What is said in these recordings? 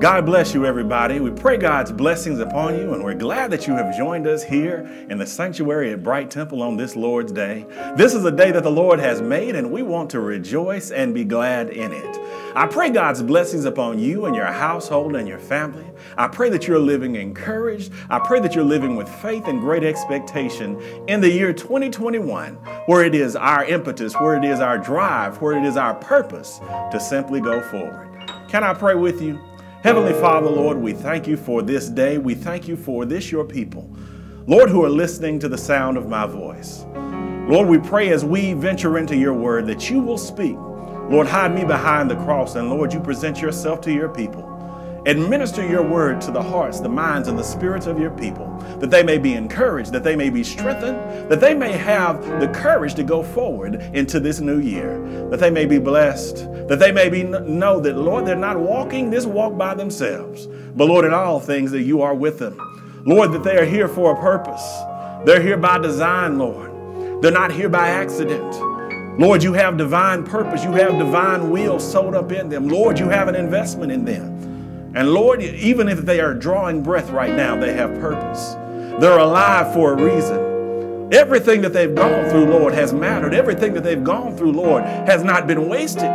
God bless you, everybody. We pray God's blessings upon you, and we're glad that you have joined us here in the sanctuary at Bright Temple on this Lord's Day. This is a day that the Lord has made, and we want to rejoice and be glad in it. I pray God's blessings upon you and your household and your family. I pray that you're living encouraged. I pray that you're living with faith and great expectation in the year 2021, where it is our impetus, where it is our drive, where it is our purpose to simply go forward. Can I pray with you? Heavenly Father, Lord, we thank you for this day. We thank you for this, your people. Lord, who are listening to the sound of my voice. Lord, we pray as we venture into your word that you will speak. Lord, hide me behind the cross, and Lord, you present yourself to your people. Administer your word to the hearts, the minds, and the spirits of your people, that they may be encouraged, that they may be strengthened, that they may have the courage to go forward into this new year, that they may be blessed, that they may be know that, Lord, they're not walking this walk by themselves, but Lord, in all things that you are with them. Lord, that they are here for a purpose. They're here by design, Lord. They're not here by accident. Lord, you have divine purpose. You have divine will sewed up in them. Lord, you have an investment in them. And Lord, even if they are drawing breath right now, they have purpose. They're alive for a reason. Everything that they've gone through, Lord, has mattered. Everything that they've gone through, Lord, has not been wasted.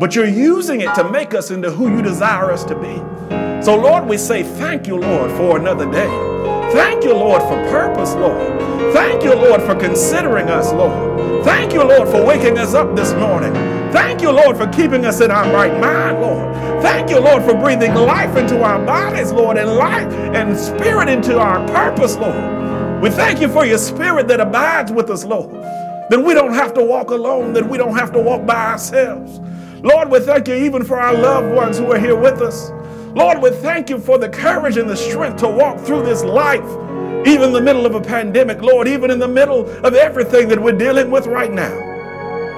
But you're using it to make us into who you desire us to be. So, Lord, we say thank you, Lord, for another day. Thank you, Lord, for purpose, Lord. Thank you, Lord, for considering us, Lord. Thank you, Lord, for waking us up this morning. Thank you, Lord, for keeping us in our right mind, Lord. Thank you, Lord, for breathing life into our bodies, Lord, and life and spirit into our purpose, Lord. We thank you for your spirit that abides with us, Lord. That we don't have to walk alone, that we don't have to walk by ourselves. Lord, we thank you even for our loved ones who are here with us. Lord, we thank you for the courage and the strength to walk through this life, even in the middle of a pandemic, Lord, even in the middle of everything that we're dealing with right now.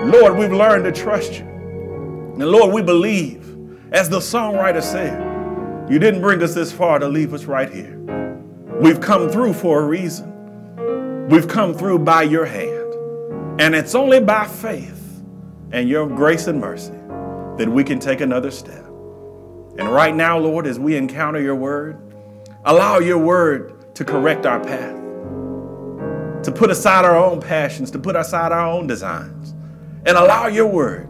Lord, we've learned to trust you. And Lord, we believe, as the songwriter said, you didn't bring us this far to leave us right here. We've come through for a reason. We've come through by your hand. And it's only by faith and your grace and mercy that we can take another step. And right now, Lord, as we encounter your word, allow your word to correct our path, to put aside our own passions, to put aside our own designs and allow your word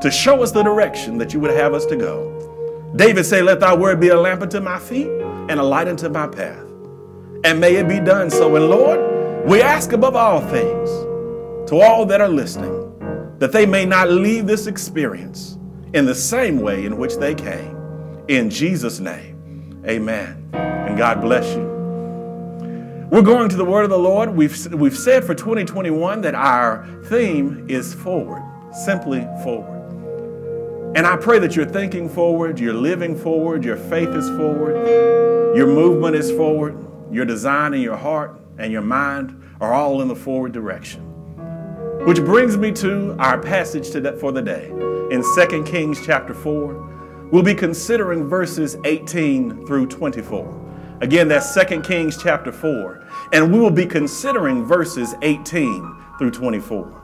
to show us the direction that you would have us to go. David said, Let thy word be a lamp unto my feet and a light unto my path. And may it be done so. And Lord, we ask above all things to all that are listening that they may not leave this experience in the same way in which they came. In Jesus' name, amen. And God bless you. We're going to the word of the Lord. We've, we've said for 2021 that our theme is forward, simply forward. And I pray that you're thinking forward, you're living forward, your faith is forward, your movement is forward, your design and your heart and your mind are all in the forward direction. Which brings me to our passage for the day. In 2 Kings chapter 4, we'll be considering verses 18 through 24. Again, that's 2 Kings chapter 4. And we will be considering verses 18 through 24.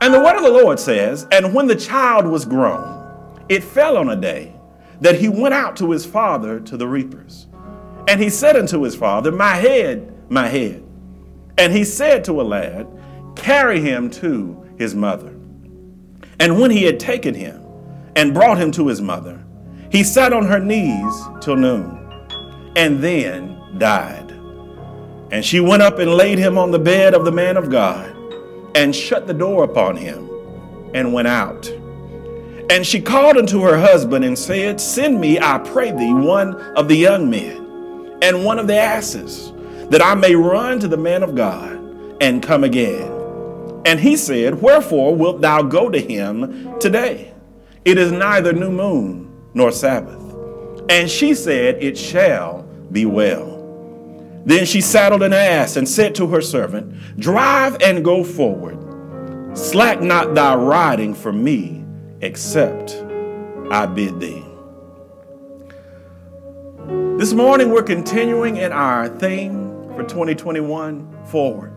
And the word of the Lord says, And when the child was grown, it fell on a day that he went out to his father to the reapers. And he said unto his father, My head, my head. And he said to a lad, Carry him to his mother. And when he had taken him and brought him to his mother, he sat on her knees till noon and then died. And she went up and laid him on the bed of the man of God and shut the door upon him and went out. And she called unto her husband and said, Send me, I pray thee, one of the young men and one of the asses, that I may run to the man of God and come again. And he said, Wherefore wilt thou go to him today? It is neither new moon nor Sabbath. And she said, It shall be well. Then she saddled an ass and said to her servant, Drive and go forward. Slack not thy riding for me, except I bid thee. This morning, we're continuing in our theme for 2021 forward.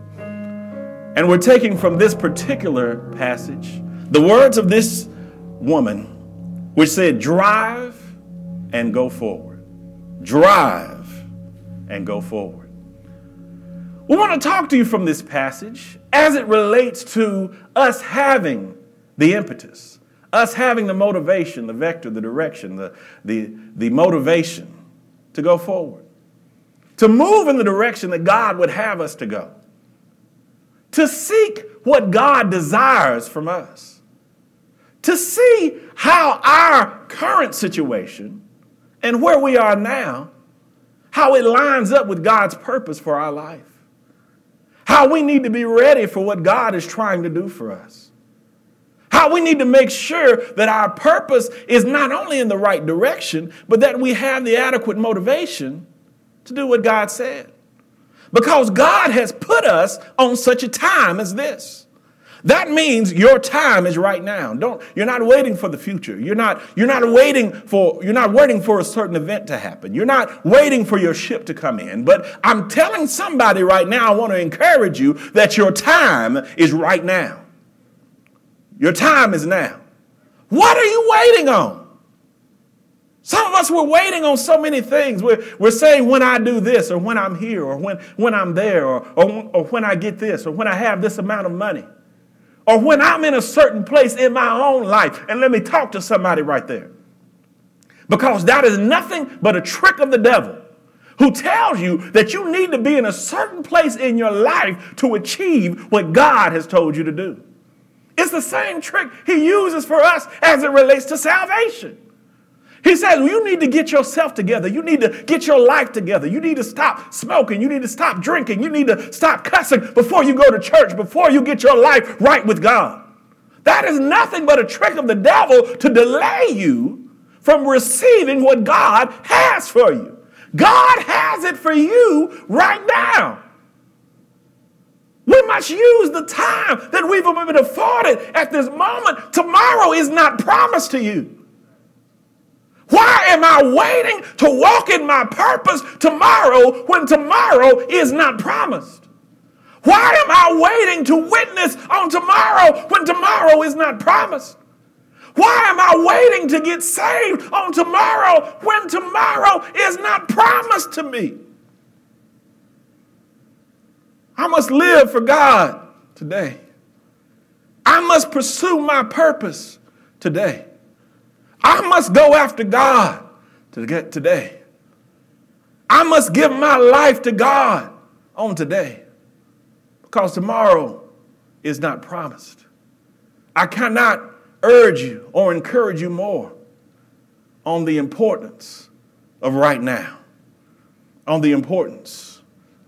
And we're taking from this particular passage the words of this woman, which said, Drive and go forward. Drive and go forward. We want to talk to you from this passage as it relates to us having the impetus, us having the motivation, the vector, the direction, the, the, the motivation to go forward, to move in the direction that God would have us to go, to seek what God desires from us, to see how our current situation and where we are now, how it lines up with God's purpose for our life, how we need to be ready for what God is trying to do for us. How we need to make sure that our purpose is not only in the right direction, but that we have the adequate motivation to do what God said. Because God has put us on such a time as this. That means your time is right now. Don't you're not waiting for the future. You're not you're not waiting for you're not waiting for a certain event to happen. You're not waiting for your ship to come in. But I'm telling somebody right now I want to encourage you that your time is right now. Your time is now. What are you waiting on? Some of us were waiting on so many things. We're, we're saying when I do this, or when I'm here, or when, when I'm there, or, or, or when I get this, or when I have this amount of money, or when I'm in a certain place in my own life. And let me talk to somebody right there. Because that is nothing but a trick of the devil who tells you that you need to be in a certain place in your life to achieve what God has told you to do. It's the same trick he uses for us as it relates to salvation. He says, You need to get yourself together. You need to get your life together. You need to stop smoking. You need to stop drinking. You need to stop cussing before you go to church, before you get your life right with God. That is nothing but a trick of the devil to delay you from receiving what God has for you. God has it for you right now. We must use the time that we've been afforded at this moment. Tomorrow is not promised to you. Why am I waiting to walk in my purpose tomorrow when tomorrow is not promised? Why am I waiting to witness on tomorrow when tomorrow is not promised? Why am I waiting to get saved on tomorrow when tomorrow is not promised to me? I must live for God today. I must pursue my purpose today. I must go after God to get today. I must give my life to God on today because tomorrow is not promised. I cannot urge you or encourage you more on the importance of right now, on the importance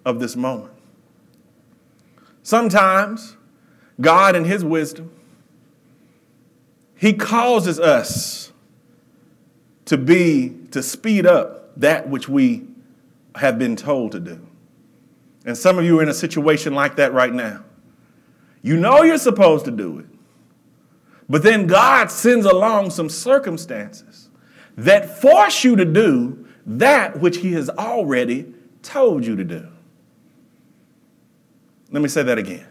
of this moment. Sometimes God, in His wisdom, He causes us to be, to speed up that which we have been told to do. And some of you are in a situation like that right now. You know you're supposed to do it, but then God sends along some circumstances that force you to do that which He has already told you to do. Let me say that again.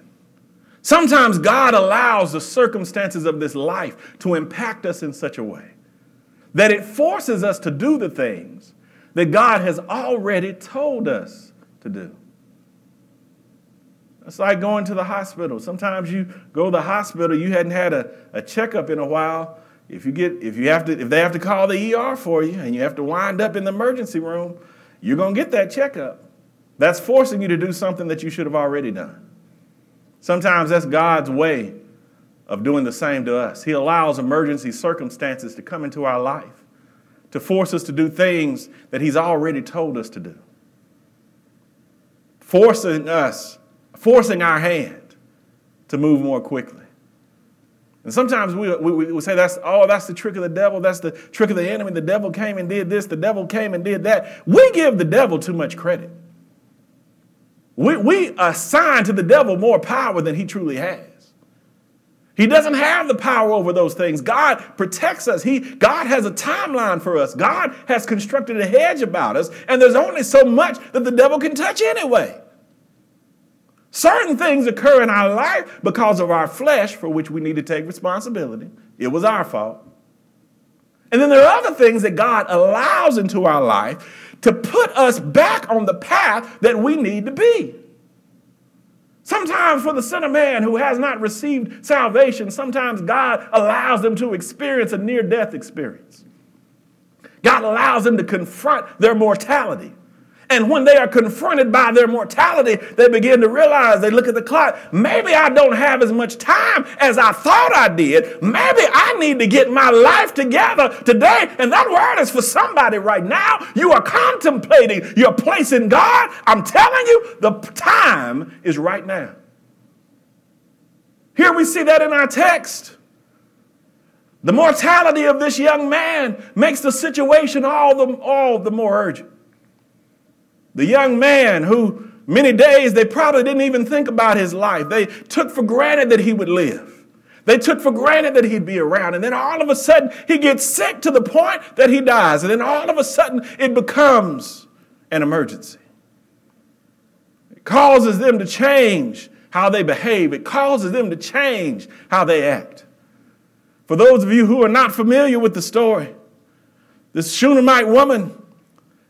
Sometimes God allows the circumstances of this life to impact us in such a way that it forces us to do the things that God has already told us to do. It's like going to the hospital. Sometimes you go to the hospital, you hadn't had a, a checkup in a while. If you get if you have to if they have to call the ER for you and you have to wind up in the emergency room, you're gonna get that checkup. That's forcing you to do something that you should have already done. Sometimes that's God's way of doing the same to us. He allows emergency circumstances to come into our life to force us to do things that He's already told us to do. Forcing us, forcing our hand to move more quickly. And sometimes we, we, we, say that's oh that's the trick of the devil that's the trick of the enemy the devil came and did this the devil came and did that we give the devil too much credit we, we assign to the devil more power than he truly has. He doesn't have the power over those things. God protects us. He, God has a timeline for us. God has constructed a hedge about us, and there's only so much that the devil can touch anyway. Certain things occur in our life because of our flesh, for which we need to take responsibility. It was our fault. And then there are other things that God allows into our life to put us back on the path that we need to be. Sometimes, for the sinner man who has not received salvation, sometimes God allows them to experience a near death experience. God allows them to confront their mortality. And when they are confronted by their mortality, they begin to realize, they look at the clock, maybe I don't have as much time as I thought I did. Maybe I need to get my life together today. And that word is for somebody right now. You are contemplating your place in God. I'm telling you, the time is right now. Here we see that in our text. The mortality of this young man makes the situation all the, all the more urgent. The young man who many days they probably didn't even think about his life. They took for granted that he would live. They took for granted that he'd be around. And then all of a sudden, he gets sick to the point that he dies. And then all of a sudden, it becomes an emergency. It causes them to change how they behave, it causes them to change how they act. For those of you who are not familiar with the story, this Shunammite woman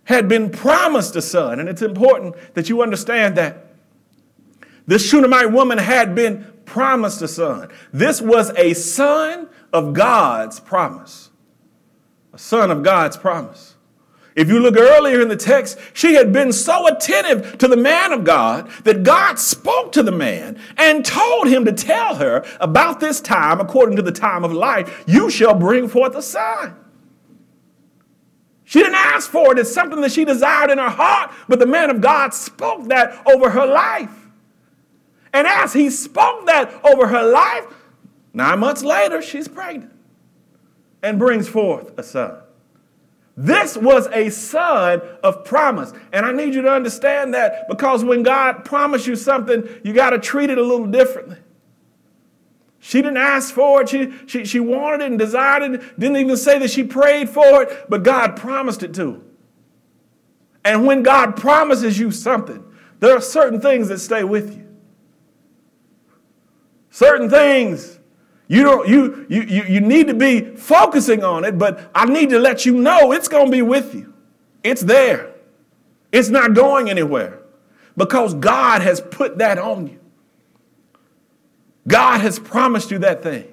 had been promised a son. And it's important that you understand that. This Shunammite woman had been promised a son. This was a son of God's promise. A son of God's promise. If you look earlier in the text, she had been so attentive to the man of God that God spoke to the man and told him to tell her about this time, according to the time of life, you shall bring forth a son. She didn't ask for it. It's something that she desired in her heart, but the man of God spoke that over her life. And as he spoke that over her life, nine months later, she's pregnant and brings forth a son. This was a son of promise. And I need you to understand that because when God promised you something, you got to treat it a little differently. She didn't ask for it. She, she, she wanted it and desired it. Didn't even say that she prayed for it, but God promised it to. And when God promises you something, there are certain things that stay with you. Certain things you don't you you you, you need to be focusing on it, but I need to let you know it's going to be with you. It's there. It's not going anywhere because God has put that on you. God has promised you that thing.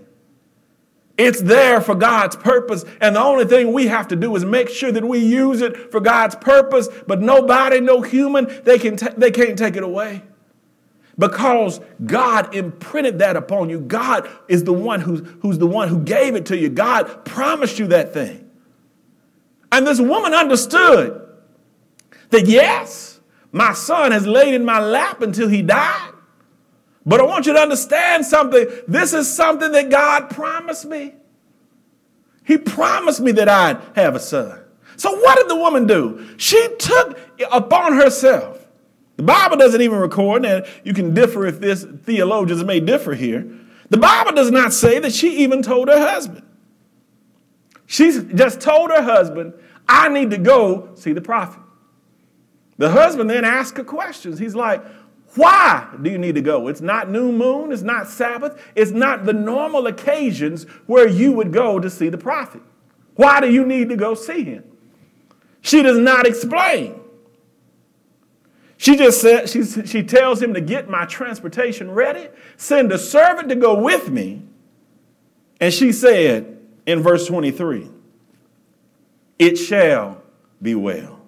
It's there for God's purpose, and the only thing we have to do is make sure that we use it for God's purpose. But nobody, no human, they, can they can't take it away. Because God imprinted that upon you. God is the one who's, who's the one who gave it to you. God promised you that thing. And this woman understood that yes, my son has laid in my lap until he died. But I want you to understand something. This is something that God promised me. He promised me that I'd have a son. So, what did the woman do? She took upon herself. The Bible doesn't even record, and you can differ if this theologians may differ here. The Bible does not say that she even told her husband. She just told her husband, I need to go see the prophet. The husband then asked her questions. He's like, why do you need to go? It's not new moon, it's not Sabbath, it's not the normal occasions where you would go to see the prophet. Why do you need to go see him? She does not explain. She just said, she, she tells him to get my transportation ready, send a servant to go with me. And she said in verse 23, It shall be well.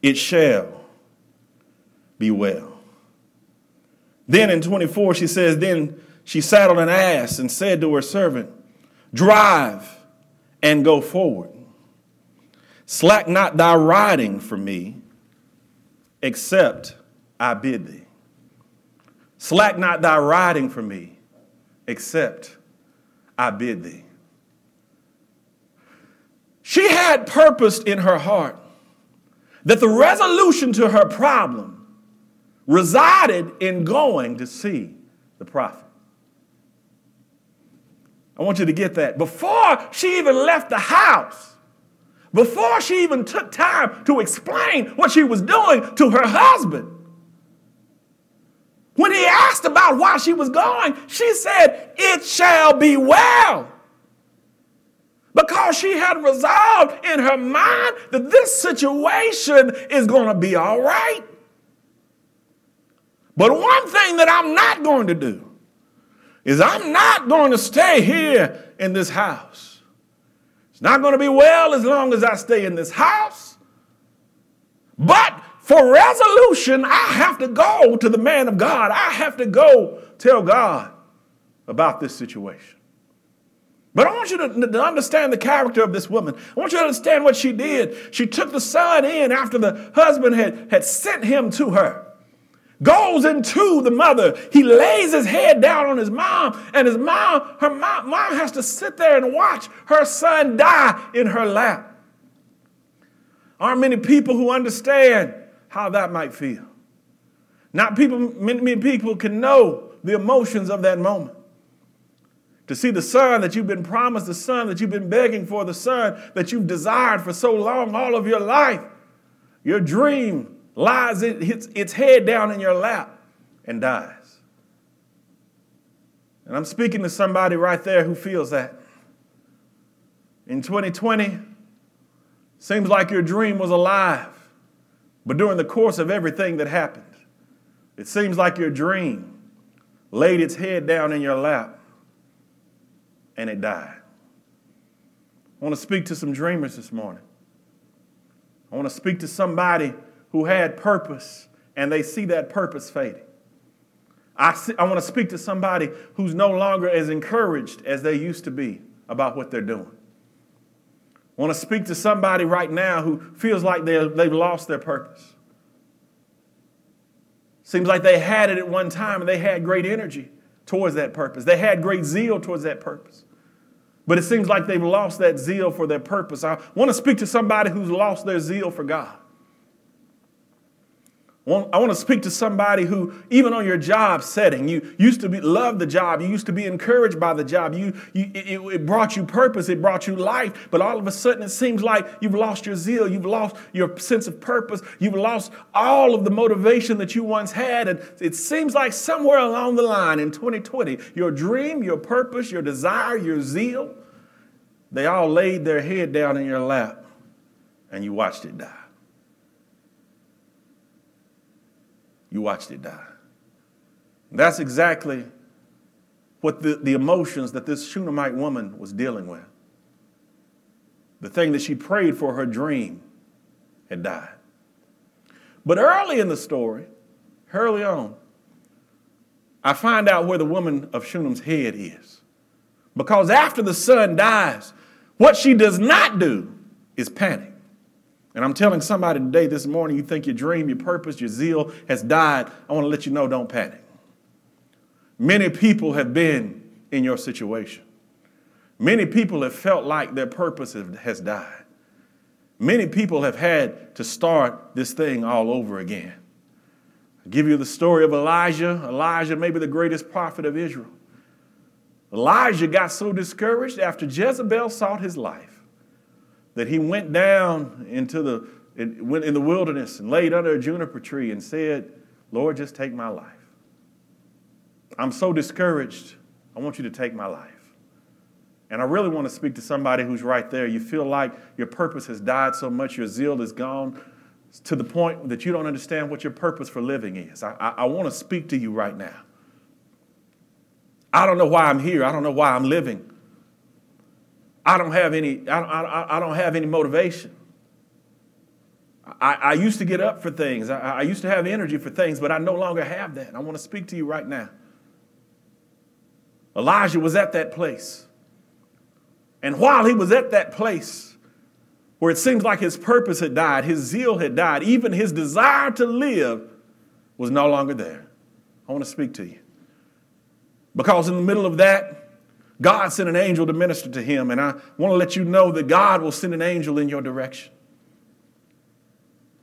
It shall be well. Then in 24, she says, Then she saddled an ass and said to her servant, Drive and go forward. Slack not thy riding for me, except I bid thee. Slack not thy riding for me, except I bid thee. She had purposed in her heart that the resolution to her problem resided in going to see the prophet. I want you to get that. Before she even left the house, before she even took time to explain what she was doing to her husband, when he asked about why she was going, she said, It shall be well. Because she had resolved in her mind that this situation is going to be all right. But one thing that I'm not going to do is I'm not going to stay here in this house. It's not going to be well as long as I stay in this house. But for resolution, I have to go to the man of God. I have to go tell God about this situation. But I want you to, to, understand the character of this woman. I want you to understand what she did. She took the son in after the husband had, had sent him to her goes into the mother. He lays his head down on his mom, and his mom, her mom, mom has to sit there and watch her son die in her lap. Aren't many people who understand how that might feel. Not people, many, many people can know the emotions of that moment. To see the son that you've been promised, the son that you've been begging for, the son that you've desired for so long, all of your life, your dream lies its head down in your lap and dies. And I'm speaking to somebody right there who feels that. In 2020, seems like your dream was alive, but during the course of everything that happened, it seems like your dream laid its head down in your lap and it died. I want to speak to some dreamers this morning. I want to speak to somebody who had purpose and they see that purpose fading. I, see, I want to speak to somebody who's no longer as encouraged as they used to be about what they're doing. I want to speak to somebody right now who feels like they've lost their purpose. Seems like they had it at one time and they had great energy towards that purpose. They had great zeal towards that purpose. But it seems like they've lost that zeal for their purpose. I want to speak to somebody who's lost their zeal for God. I want to speak to somebody who, even on your job setting, you used to be, love the job, you used to be encouraged by the job, you, you it, it, brought you purpose, it brought you life, but all of a sudden it seems like you've lost your zeal, you've lost your sense of purpose, you've lost all of the motivation that you once had, and it seems like somewhere along the line in 2020, your dream, your purpose, your desire, your zeal, they all laid their head down in your lap, and you watched it die. You watched it die. That's exactly what the, the emotions that this Shunammite woman was dealing with. The thing that she prayed for her dream had died. But early in the story, early on, I find out where the woman of Shunem's head is. Because after the son dies, what she does not do is panic. And I'm telling somebody today, this morning, you think your dream, your purpose, your zeal has died. I want to let you know don't panic. Many people have been in your situation. Many people have felt like their purpose has died. Many people have had to start this thing all over again. I'll give you the story of Elijah. Elijah, maybe the greatest prophet of Israel. Elijah got so discouraged after Jezebel sought his life that he went down into the, went in the wilderness and laid under a juniper tree and said, Lord, just take my life. I'm so discouraged. I want you to take my life. And I really want to speak to somebody who's right there. You feel like your purpose has died so much, your zeal is gone to the point that you don't understand what your purpose for living is. I, I, I want to speak to you right now. I don't know why I'm here. I don't know why I'm living. I don't have any, I don't, I, I don't have any motivation. I, I, used to get up for things. I, I used to have energy for things, but I no longer have that. I want to speak to you right now. Elijah was at that place. And while he was at that place where it seems like his purpose had died, his zeal had died, even his desire to live was no longer there. I want to speak to you. Because in the middle of that, God sent an angel to minister to him, and I want to let you know that God will send an angel in your direction.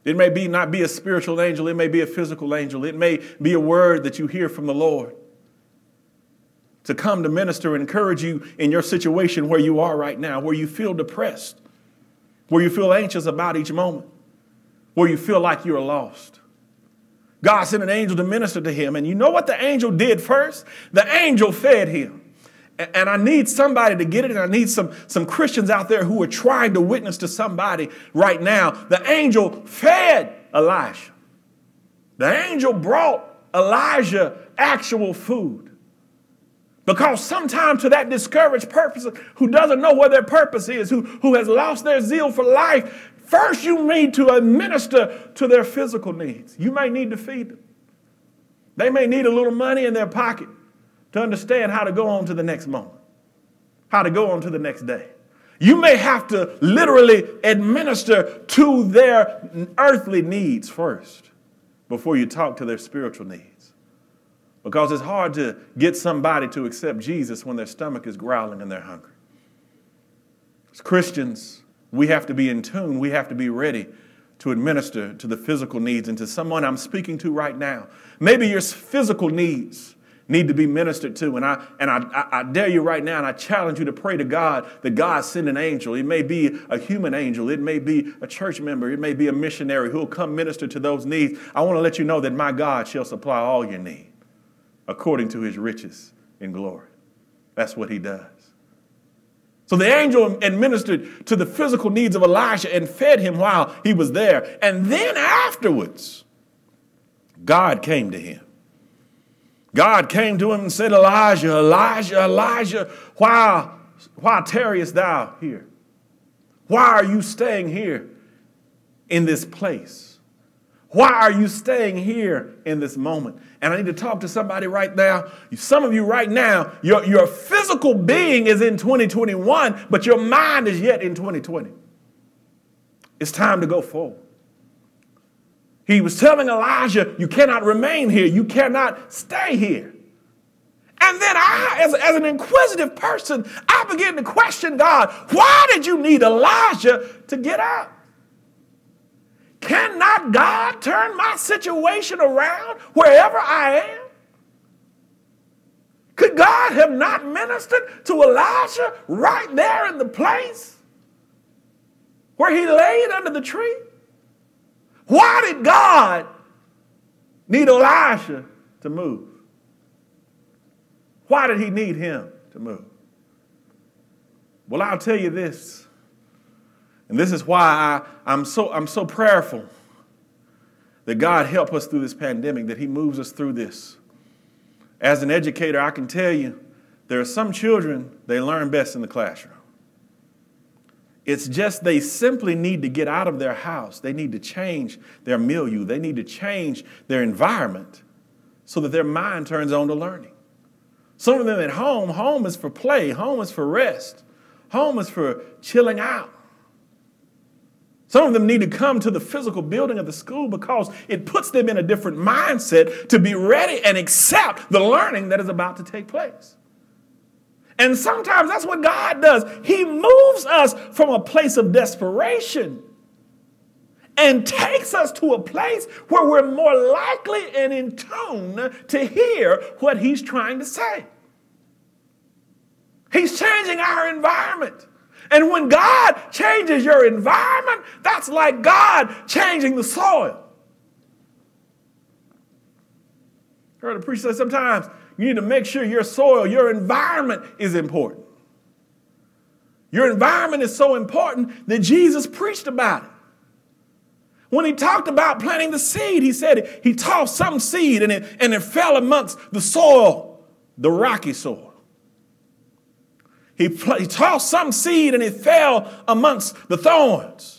It may be not be a spiritual angel, it may be a physical angel, it may be a word that you hear from the Lord to come to minister and encourage you in your situation where you are right now, where you feel depressed, where you feel anxious about each moment, where you feel like you're lost. God sent an angel to minister to him, and you know what the angel did first? The angel fed him. And I need somebody to get it, and I need some, some Christians out there who are trying to witness to somebody right now. The angel fed Elijah. The angel brought Elijah actual food. Because sometimes to that discouraged person who doesn't know what their purpose is, who, who has lost their zeal for life, first you need to administer to their physical needs. You may need to feed them. They may need a little money in their pocket to understand how to go on to the next moment, how to go on to the next day. You may have to literally administer to their earthly needs first before you talk to their spiritual needs. Because it's hard to get somebody to accept Jesus when their stomach is growling and they're hungry. As Christians, we have to be in tune, we have to be ready to administer to the physical needs and to someone I'm speaking to right now. Maybe your physical needs need to be ministered to. And I and I, I, dare you right now, and I challenge you to pray to God that God send an angel. It may be a human angel, it may be a church member, it may be a missionary who will come minister to those needs. I want to let you know that my God shall supply all your need according to his riches in glory. That's what he does. So the angel administered to the physical needs of Elijah and fed him while he was there. And then afterwards, God came to him God came to him and said, Elijah, Elijah, Elijah, why, why tarriest thou here? Why are you staying here in this place? Why are you staying here in this moment? And I need to talk to somebody right now. Some of you right now, your, your physical being is in 2021, but your mind is yet in 2020. It's time to go forward. He was telling Elijah, You cannot remain here, you cannot stay here. And then I, as, as an inquisitive person, I began to question God, why did you need Elijah to get up? Cannot God turn my situation around wherever I am? Could God have not ministered to Elijah right there in the place where he laid under the tree? Why did God need Elisha to move? Why did he need him to move? Well, I'll tell you this, and this is why I, am so, I'm so prayerful that God help us through this pandemic, that he moves us through this. As an educator, I can tell you there are some children, they learn best in the classroom. It's just they simply need to get out of their house. They need to change their milieu. They need to change their environment so that their mind turns on to learning. Some of them at home, home is for play, home is for rest, home is for chilling out. Some of them need to come to the physical building of the school because it puts them in a different mindset to be ready and accept the learning that is about to take place. And sometimes that's what God does. He moves us from a place of desperation and takes us to a place where we're more likely and in tune to hear what He's trying to say. He's changing our environment. And when God changes your environment, that's like God changing the soil. I heard a preacher say sometimes you need to make sure your soil, your environment is important. Your environment is so important that Jesus preached about it. When he talked about planting the seed, he said he tossed some seed and it, and it fell amongst the soil, the rocky soil. He, he tossed some seed and it fell amongst the thorns.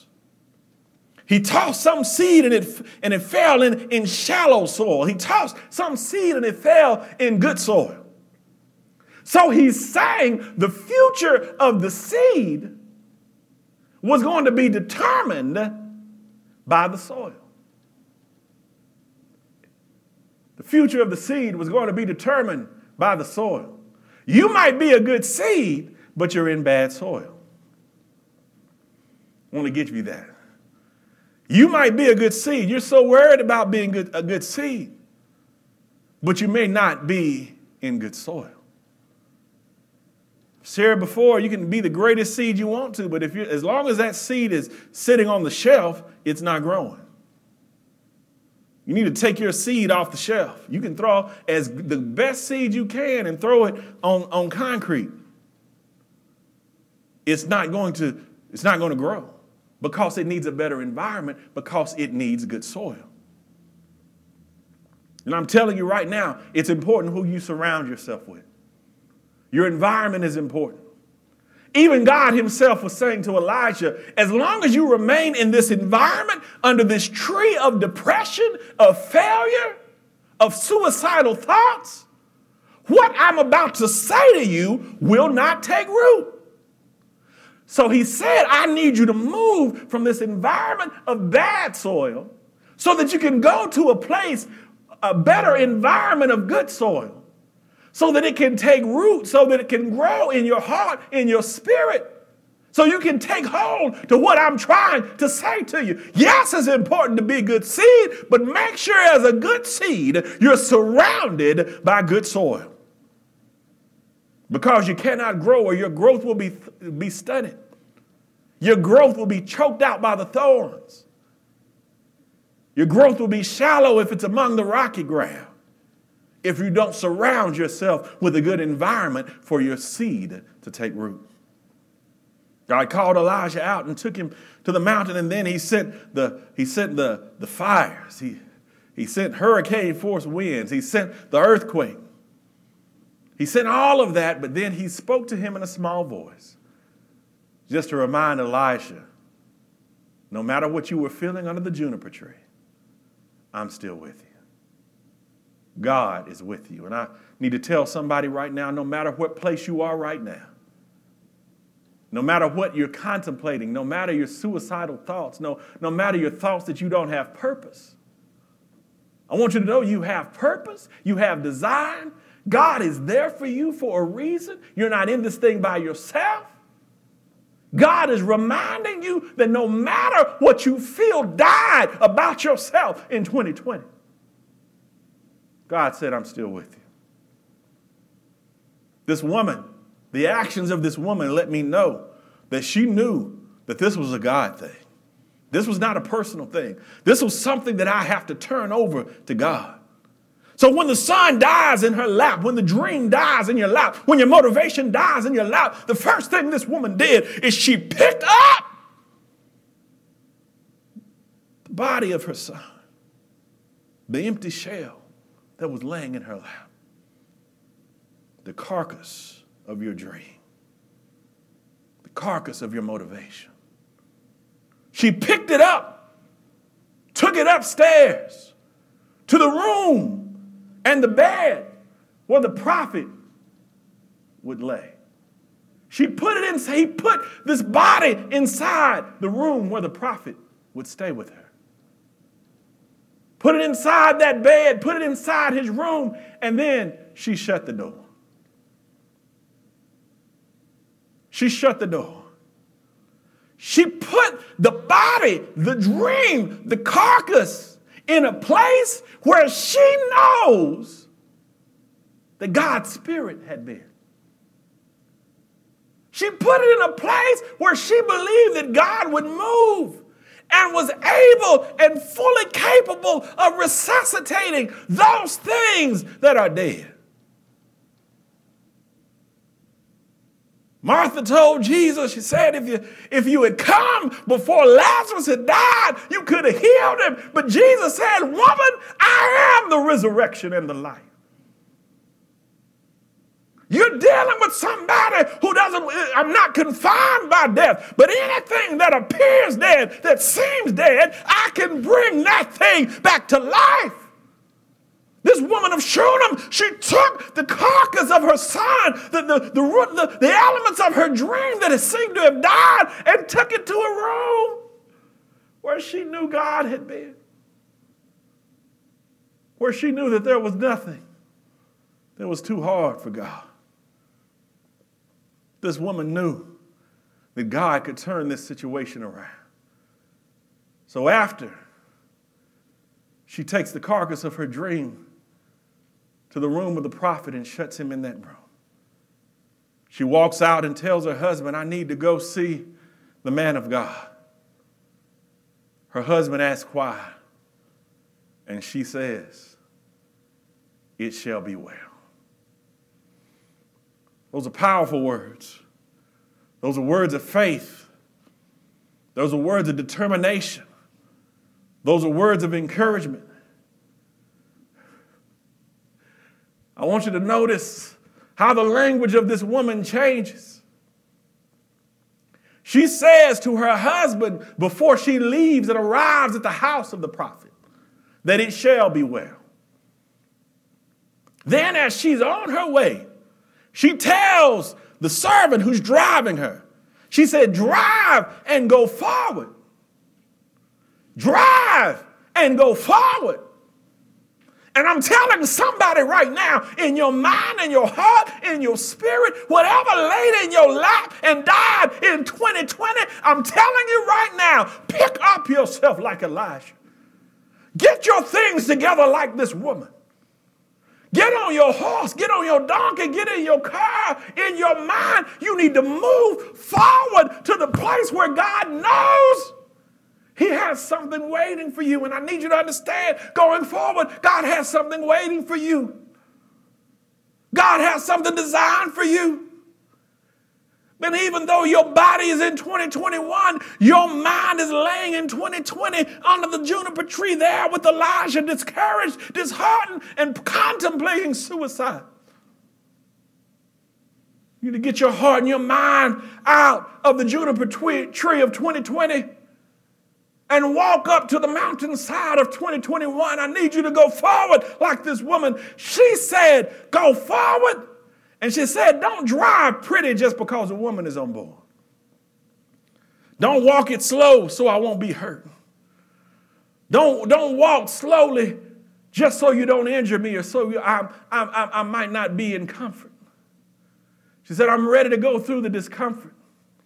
He tossed some seed and it, and it fell in, in shallow soil. He tossed some seed and it fell in good soil. So he's saying the future of the seed was going to be determined by the soil. The future of the seed was going to be determined by the soil. You might be a good seed, but you're in bad soil. I want to get you that. You might be a good seed. You're so worried about being good, a good seed, but you may not be in good soil. Shared before, you can be the greatest seed you want to, but if you as long as that seed is sitting on the shelf, it's not growing. You need to take your seed off the shelf. You can throw as the best seed you can and throw it on, on concrete. It's not going to, it's not going to grow because it needs a better environment, because it needs good soil. And I'm telling you right now, it's important who you surround yourself with. Your environment is important. Even God Himself was saying to Elijah, as long as you remain in this environment, under this tree of depression, of failure, of suicidal thoughts, what I'm about to say to you will not take root. So he said, I need you to move from this environment of bad soil so that you can go to a place, a better environment of good soil, so that it can take root, so that it can grow in your heart, in your spirit. So you can take hold to what I'm trying to say to you. Yes, it's important to be good seed, but make sure as a good seed, you're surrounded by good soil because you cannot grow or your growth will be, be stunted. Your growth will be choked out by the thorns. Your growth will be shallow if it's among the rocky ground. If you don't surround yourself with a good environment for your seed to take root. God called Elijah out and took him to the mountain, and then he sent the, he sent the, the fires. He, he sent hurricane force winds. He sent the earthquake. He said all of that, but then he spoke to him in a small voice. Just to remind Elisha no matter what you were feeling under the juniper tree, I'm still with you. God is with you. And I need to tell somebody right now no matter what place you are right now, no matter what you're contemplating, no matter your suicidal thoughts, no, no matter your thoughts that you don't have purpose, I want you to know you have purpose, you have design, God is there for you for a reason. You're not in this thing by yourself. God is reminding you that no matter what you feel died about yourself in 2020, God said, I'm still with you. This woman, the actions of this woman let me know that she knew that this was a God thing. This was not a personal thing. This was something that I have to turn over to God. So when the son dies in her lap, when the dream dies in your lap, when your motivation dies in your lap, the first thing this woman did is she picked up the body of her son, the empty shell that was laying in her lap, the carcass of your dream, the carcass of your motivation. She picked it up, took it upstairs to the room and the bed where the prophet would lay. She put it in, he put this body inside the room where the prophet would stay with her. Put it inside that bed, put it inside his room, and then she shut the door. She shut the door. She put the body, the dream, the carcass in a place where she knows that God's Spirit had been. She put it in a place where she believed that God would move and was able and fully capable of resuscitating those things that are dead. Martha told Jesus, she said, if you, if you had come before Lazarus had died, you could have healed him. But Jesus said, Woman, I am the resurrection and the life. You're dealing with somebody who doesn't, I'm not confined by death, but anything that appears dead, that seems dead, I can bring that thing back to life. This woman of Shunem, she took the carcass of her son, the, the, the, the, the elements of her dream that had seemed to have died, and took it to a room where she knew God had been, where she knew that there was nothing that was too hard for God. This woman knew that God could turn this situation around. So after she takes the carcass of her dream to the room of the prophet and shuts him in that room. She walks out and tells her husband, I need to go see the man of God. Her husband asks why. And she says, It shall be well. Those are powerful words. Those are words of faith. Those are words of determination. Those are words of encouragement. I want you to notice how the language of this woman changes. She says to her husband before she leaves and arrives at the house of the prophet that it shall be well. Then, as she's on her way, she tells the servant who's driving her, she said, Drive and go forward. Drive and go forward. And I'm telling somebody right now, in your mind, in your heart, in your spirit, whatever laid in your lap and died in 2020, I'm telling you right now, pick up yourself like Elijah. Get your things together like this woman. Get on your horse, get on your donkey, get in your car, in your mind. You need to move forward to the place where God knows he has something waiting for you. And I need you to understand going forward, God has something waiting for you. God has something designed for you. But even though your body is in 2021, your mind is laying in 2020 under the juniper tree there with Elijah, discouraged, disheartened, and contemplating suicide. You need to get your heart and your mind out of the juniper tree of 2020 and walk up to the mountainside of 2021. I need you to go forward like this woman. She said, Go forward. And she said, Don't drive pretty just because a woman is on board. Don't walk it slow so I won't be hurt. Don't, don't walk slowly just so you don't injure me or so you, I, I, I, I might not be in comfort. She said, I'm ready to go through the discomfort.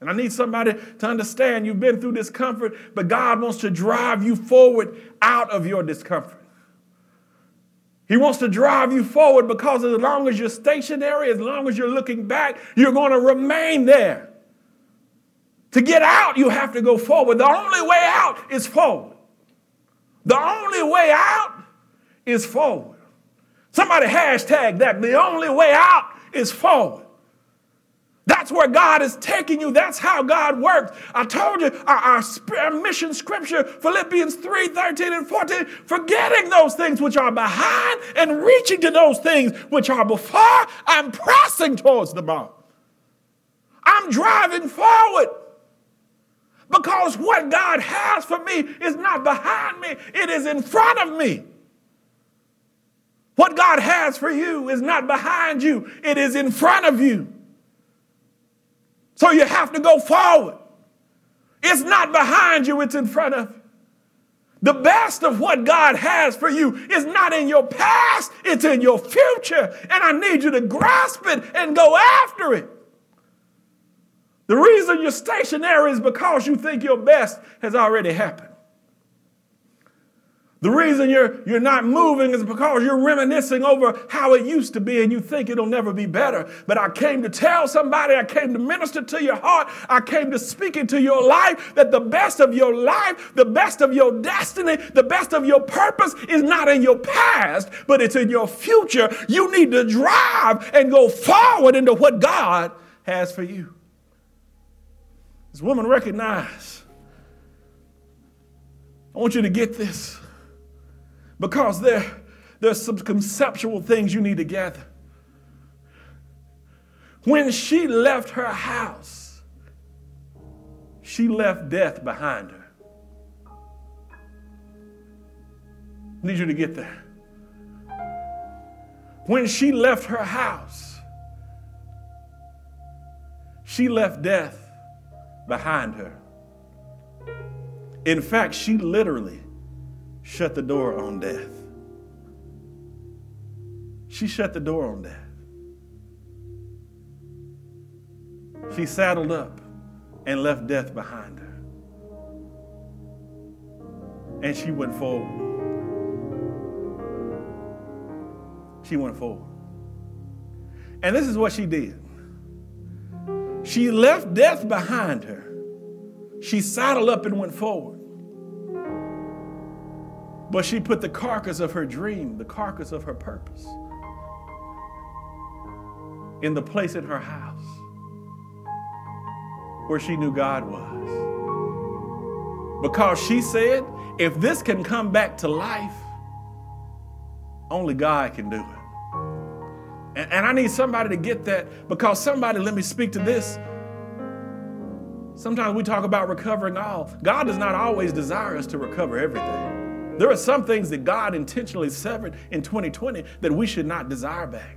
And I need somebody to understand you've been through discomfort, but God wants to drive you forward out of your discomfort. He wants to drive you forward because as long as you're stationary, as long as you're looking back, you're going to remain there. To get out, you have to go forward. The only way out is forward. The only way out is forward. Somebody hashtag that. The only way out is forward. That's where God is taking you. That's how God works. I told you our, our, mission scripture, Philippians 3 13 and 14, forgetting those things which are behind and reaching to those things which are before, I'm pressing towards the mark. I'm driving forward because what God has for me is not behind me, it is in front of me. What God has for you is not behind you, it is in front of you. So you have to go forward. It's not behind you, it's in front of you. The best of what God has for you is not in your past, it's in your future. And I need you to grasp it and go after it. The reason you're stationary is because you think your best has already happened. The reason you're, you're not moving is because you're reminiscing over how it used to be and you think it'll never be better. But I came to tell somebody, I came to minister to your heart, I came to speak into your life that the best of your life, the best of your destiny, the best of your purpose is not in your past, but it's in your future. You need to drive and go forward into what God has for you. This woman recognized. I want you to get this because there, there's some conceptual things you need to gather. When she left her house, she left death behind her. I need you to get there. When she left her house, she left death behind her. In fact, she literally shut the door on death. She shut the door on death. She saddled up and left death behind her. And she went forward. She went forward. And this is what she did. She left death behind her. She saddled up and went forward. But she put the carcass of her dream, the carcass of her purpose, in the place in her house where she knew God was. Because she said, if this can come back to life, only God can do it. And, and I need somebody to get that because somebody, let me speak to this. Sometimes we talk about recovering all. God does not always desire us to recover everything. There are some things that God intentionally severed in 2020 that we should not desire back.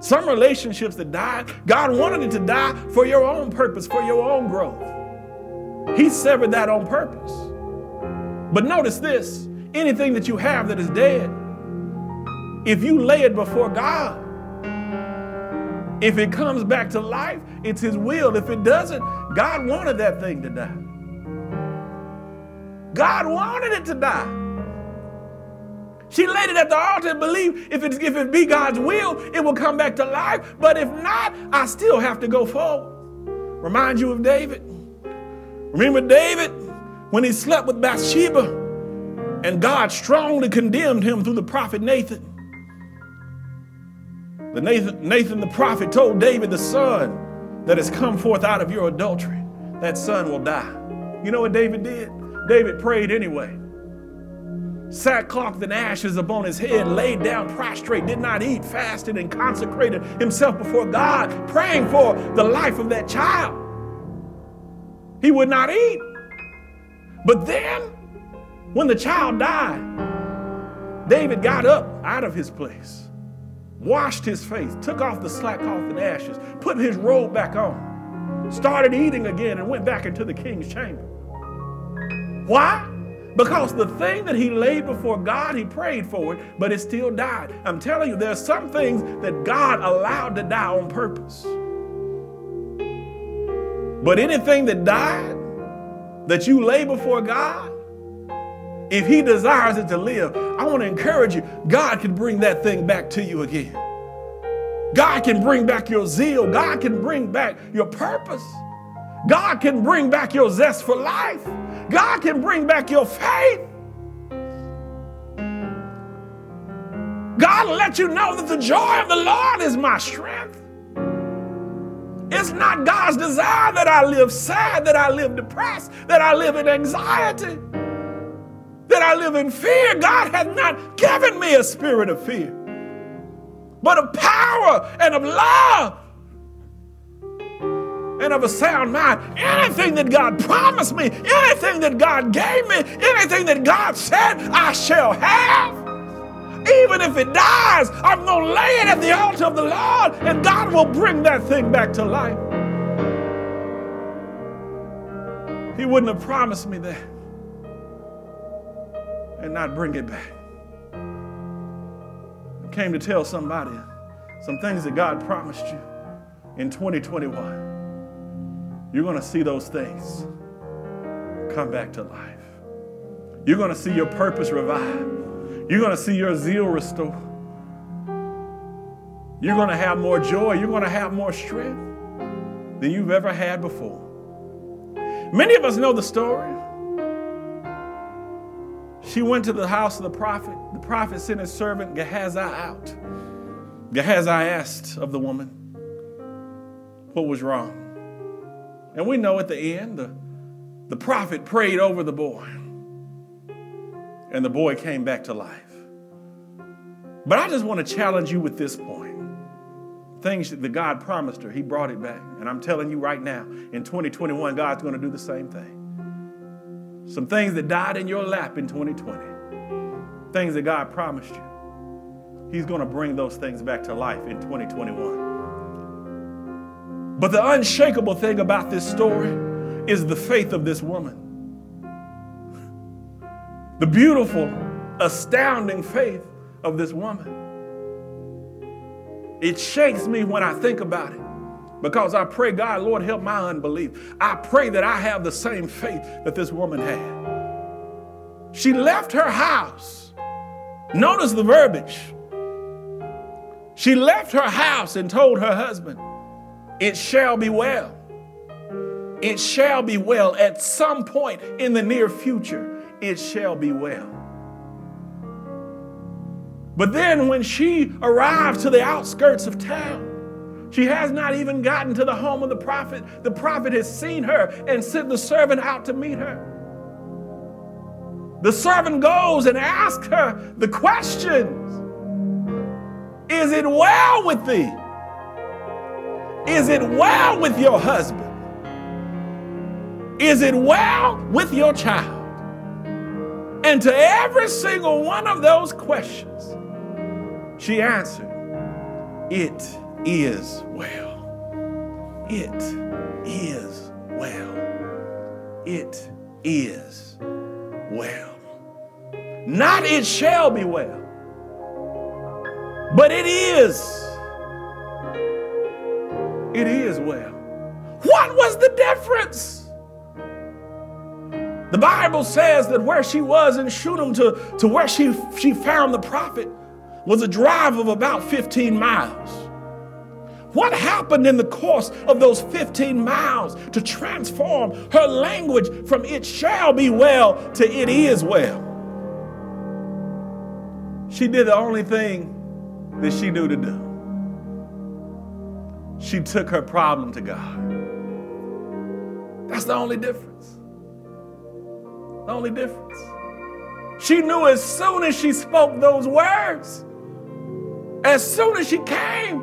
Some relationships that died, God wanted it to die for your own purpose, for your own growth. He severed that on purpose. But notice this anything that you have that is dead, if you lay it before God, if it comes back to life, it's His will. If it doesn't, God wanted that thing to die. God wanted it to die. She laid it at the altar and believed if, it's, if it be God's will, it will come back to life. But if not, I still have to go forward. Remind you of David. Remember David when he slept with Bathsheba and God strongly condemned him through the prophet Nathan. The Nathan, Nathan the prophet told David, the son that has come forth out of your adultery, that son will die. You know what David did? David prayed anyway. Sackcloth and ashes upon his head, laid down prostrate, did not eat, fasted, and consecrated himself before God, praying for the life of that child. He would not eat. But then, when the child died, David got up out of his place washed his face, took off the sackcloth and ashes, put his robe back on, started eating again, and went back into the king's chamber. Why? Because the thing that he laid before God, he prayed for it, but it still died. I'm telling you, there are some things that God allowed to die on purpose. But anything that died, that you lay before God, if He desires it to live, I want to encourage you God can bring that thing back to you again. God can bring back your zeal. God can bring back your purpose. God can bring back your zest for life. God can bring back your faith. God will let you know that the joy of the Lord is my strength. It's not God's desire that I live sad, that I live depressed, that I live in anxiety that I live in fear. God has not given me a spirit of fear, but of power and of love and of a sound mind. Anything that God promised me, anything that God gave me, anything that God said I shall have. Even if it dies, I'm going to lay it at the altar of the Lord, and God will bring that thing back to life. He wouldn't have promised me that and not bring it back. I came to tell somebody some things that God promised you in 2021. You're going to see those things come back to life. You're going to see your purpose revived. You're going to see your zeal restored. You're going to have more joy. You're going to have more strength than you've ever had before. Many of us know the story. She went to the house of the prophet. The prophet sent his servant Gehazi out. Gehazi asked of the woman what was wrong. And we know at the end, the, the prophet prayed over the boy, and the boy came back to life. But I just want to challenge you with this point. Things that God promised her, He brought it back. And I'm telling you right now, in 2021, God's going to do the same thing. Some things that died in your lap in 2020, things that God promised you. He's going to bring those things back to life in 2021. But the unshakable thing about this story is the faith of this woman. The beautiful, astounding faith of this woman. It shakes me when I think about it. Because I pray, God, Lord, help my unbelief. I pray that I have the same faith that this woman had. She left her house. Notice the verbiage. She left her house and told her husband, It shall be well. It shall be well. At some point in the near future, it shall be well. But then when she arrives to the outskirts of town, she has not even gotten to the home of the prophet. The prophet has seen her and sent the servant out to meet her. The servant goes and asks her the questions Is it well with thee? Is it well with your husband? Is it well with your child? And to every single one of those questions, she answered, It is well. It is well. It is well. Not it shall be well, but it is. It is well. What was the difference? The Bible says that where she was in Shunem to, to where she, she found the prophet was a drive of about 15 miles. What happened in the course of those 15 miles to transform her language from it shall be well to it is well? She did the only thing that she knew to do. She took her problem to God. That's the only difference. The only difference. She knew as soon as she spoke those words, as soon as she came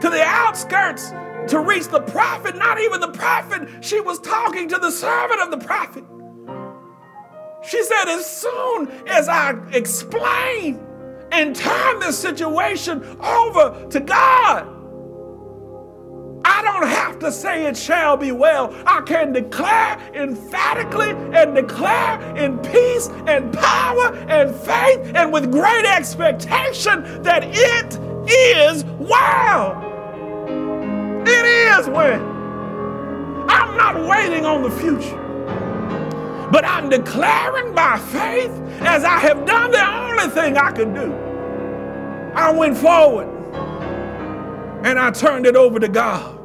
to the outskirts to reach the prophet, not even the prophet, she was talking to the servant of the prophet. She said, As soon as I explain and turn this situation over to God, I don't have to say it shall be well. I can declare emphatically and declare in peace and power and faith and with great expectation that it is well. It is well. I'm not waiting on the future, but I'm declaring by faith as I have done the only thing I could do. I went forward and I turned it over to God.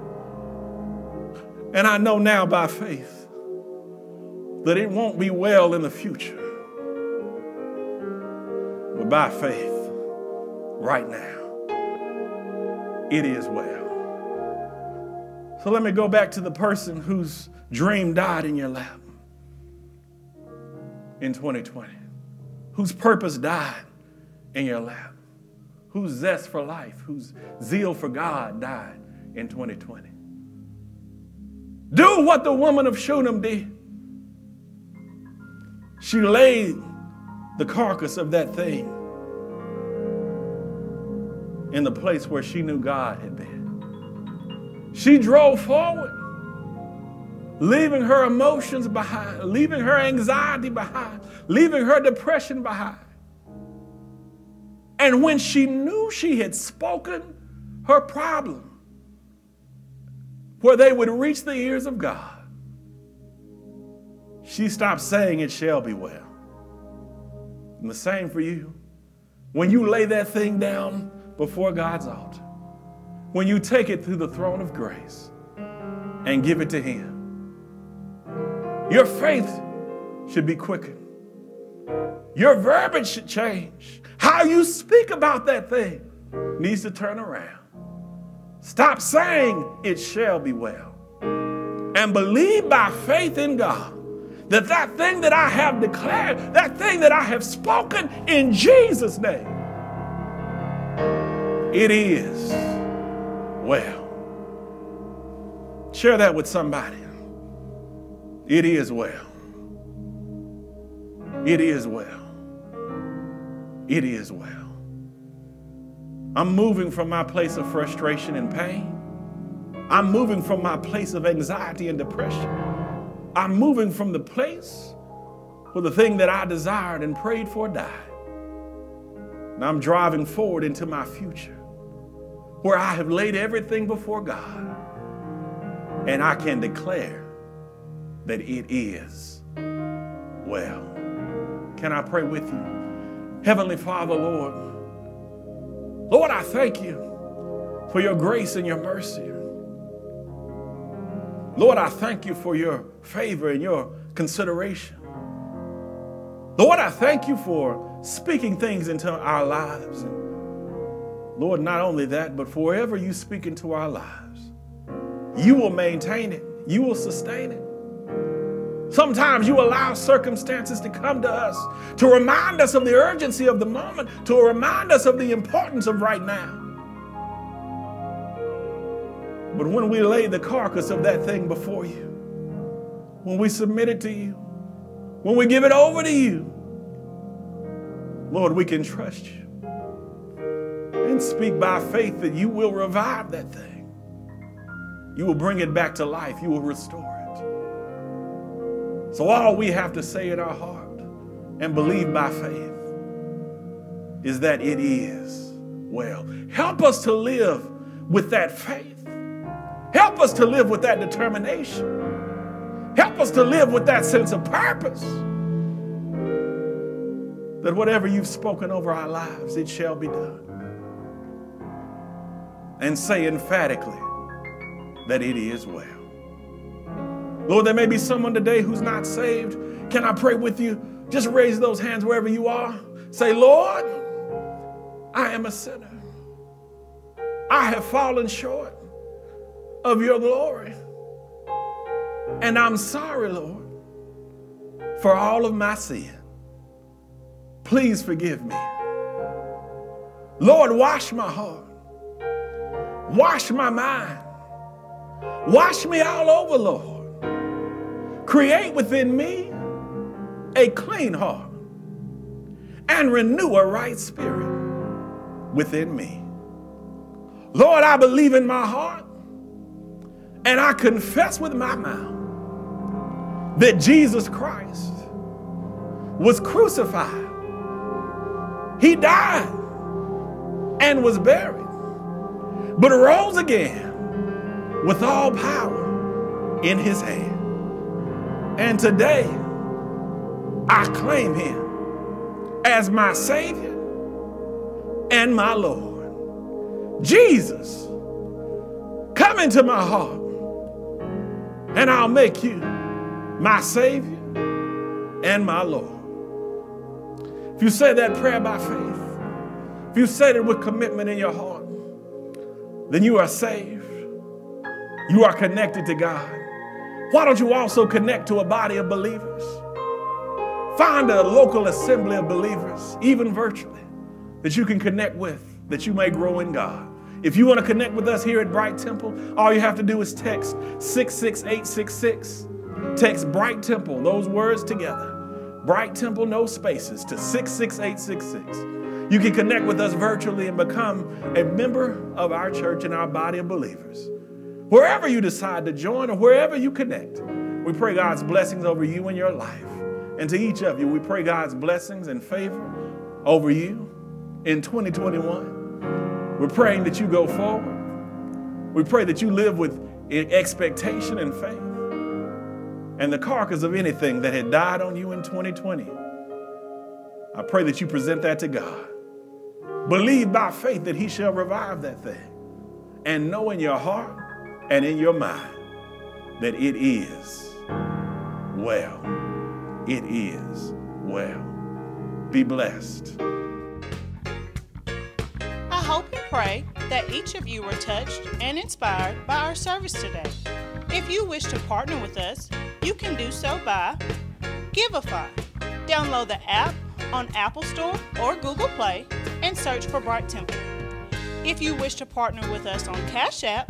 And I know now by faith that it won't be well in the future. But by faith, right now, it is well. So let me go back to the person whose dream died in your lap in 2020, whose purpose died in your lap, whose zest for life, whose zeal for God died in 2020. Do what the woman of Shunem did. She laid the carcass of that thing in the place where she knew God had been. She drove forward, leaving her emotions behind, leaving her anxiety behind, leaving her depression behind. And when she knew she had spoken her problem, where they would reach the ears of God, she stopped saying, It shall be well. And the same for you. When you lay that thing down before God's altar, when you take it through the throne of grace and give it to Him, your faith should be quickened. Your verbiage should change. How you speak about that thing needs to turn around. Stop saying it shall be well. And believe by faith in God that that thing that I have declared, that thing that I have spoken in Jesus' name, it is well. Share that with somebody. It is well. It is well. It is well. I'm moving from my place of frustration and pain. I'm moving from my place of anxiety and depression. I'm moving from the place where the thing that I desired and prayed for died. And I'm driving forward into my future where I have laid everything before God and I can declare that it is well. Can I pray with you? Heavenly Father, Lord, Lord, I thank you for your grace and your mercy. Lord, I thank you for your favor and your consideration. Lord, I thank you for speaking things into our lives. Lord, not only that, but forever you speak into our lives, you will maintain it, you will sustain it. Sometimes you allow circumstances to come to us to remind us of the urgency of the moment, to remind us of the importance of right now. But when we lay the carcass of that thing before you, when we submit it to you, when we give it over to you, Lord, we can trust you and speak by faith that you will revive that thing. You will bring it back to life. You will restore. So all we have to say in our heart and believe by faith is that it is well. Help us to live with that faith. Help us to live with that determination. Help us to live with that sense of purpose. That whatever you've spoken over our lives, it shall be done. And say emphatically that it is well. Lord, there may be someone today who's not saved. Can I pray with you? Just raise those hands wherever you are. Say, Lord, I am a sinner. I have fallen short of your glory. And I'm sorry, Lord, for all of my sin. Please forgive me. Lord, wash my heart. Wash my mind. Wash me all over, Lord. Create within me a clean heart and renew a right spirit within me. Lord, I believe in my heart and I confess with my mouth that Jesus Christ was crucified. He died and was buried, but rose again with all power in his hand. And today, I claim him as my Savior and my Lord. Jesus, come into my heart, and I'll make you my Savior and my Lord. If you say that prayer by faith, if you said it with commitment in your heart, then you are saved. You are connected to God. Why don't you also connect to a body of believers? Find a local assembly of believers, even virtually, that you can connect with, that you may grow in God. If you want to connect with us here at Bright Temple, all you have to do is text 66866. Text Bright Temple, those words together. Bright Temple, no spaces, to 66866. You can connect with us virtually and become a member of our church and our body of believers wherever you decide to join or wherever you connect. We pray God's blessings over you and your life. And to each of you, we pray God's blessings and favor over you in 2021. We're praying that you go forward. We pray that you live with expectation and faith. And the carcass of anything that had died on you in 2020, I pray that you present that to God. Believe by faith that He shall revive that thing. And know in your heart and in your mind that it is well. It is well. Be blessed. I hope and pray that each of you were touched and inspired by our service today. If you wish to partner with us, you can do so by Givelify. Download the app on Apple Store or Google Play and search for Bright Temple. If you wish to partner with us on Cash App,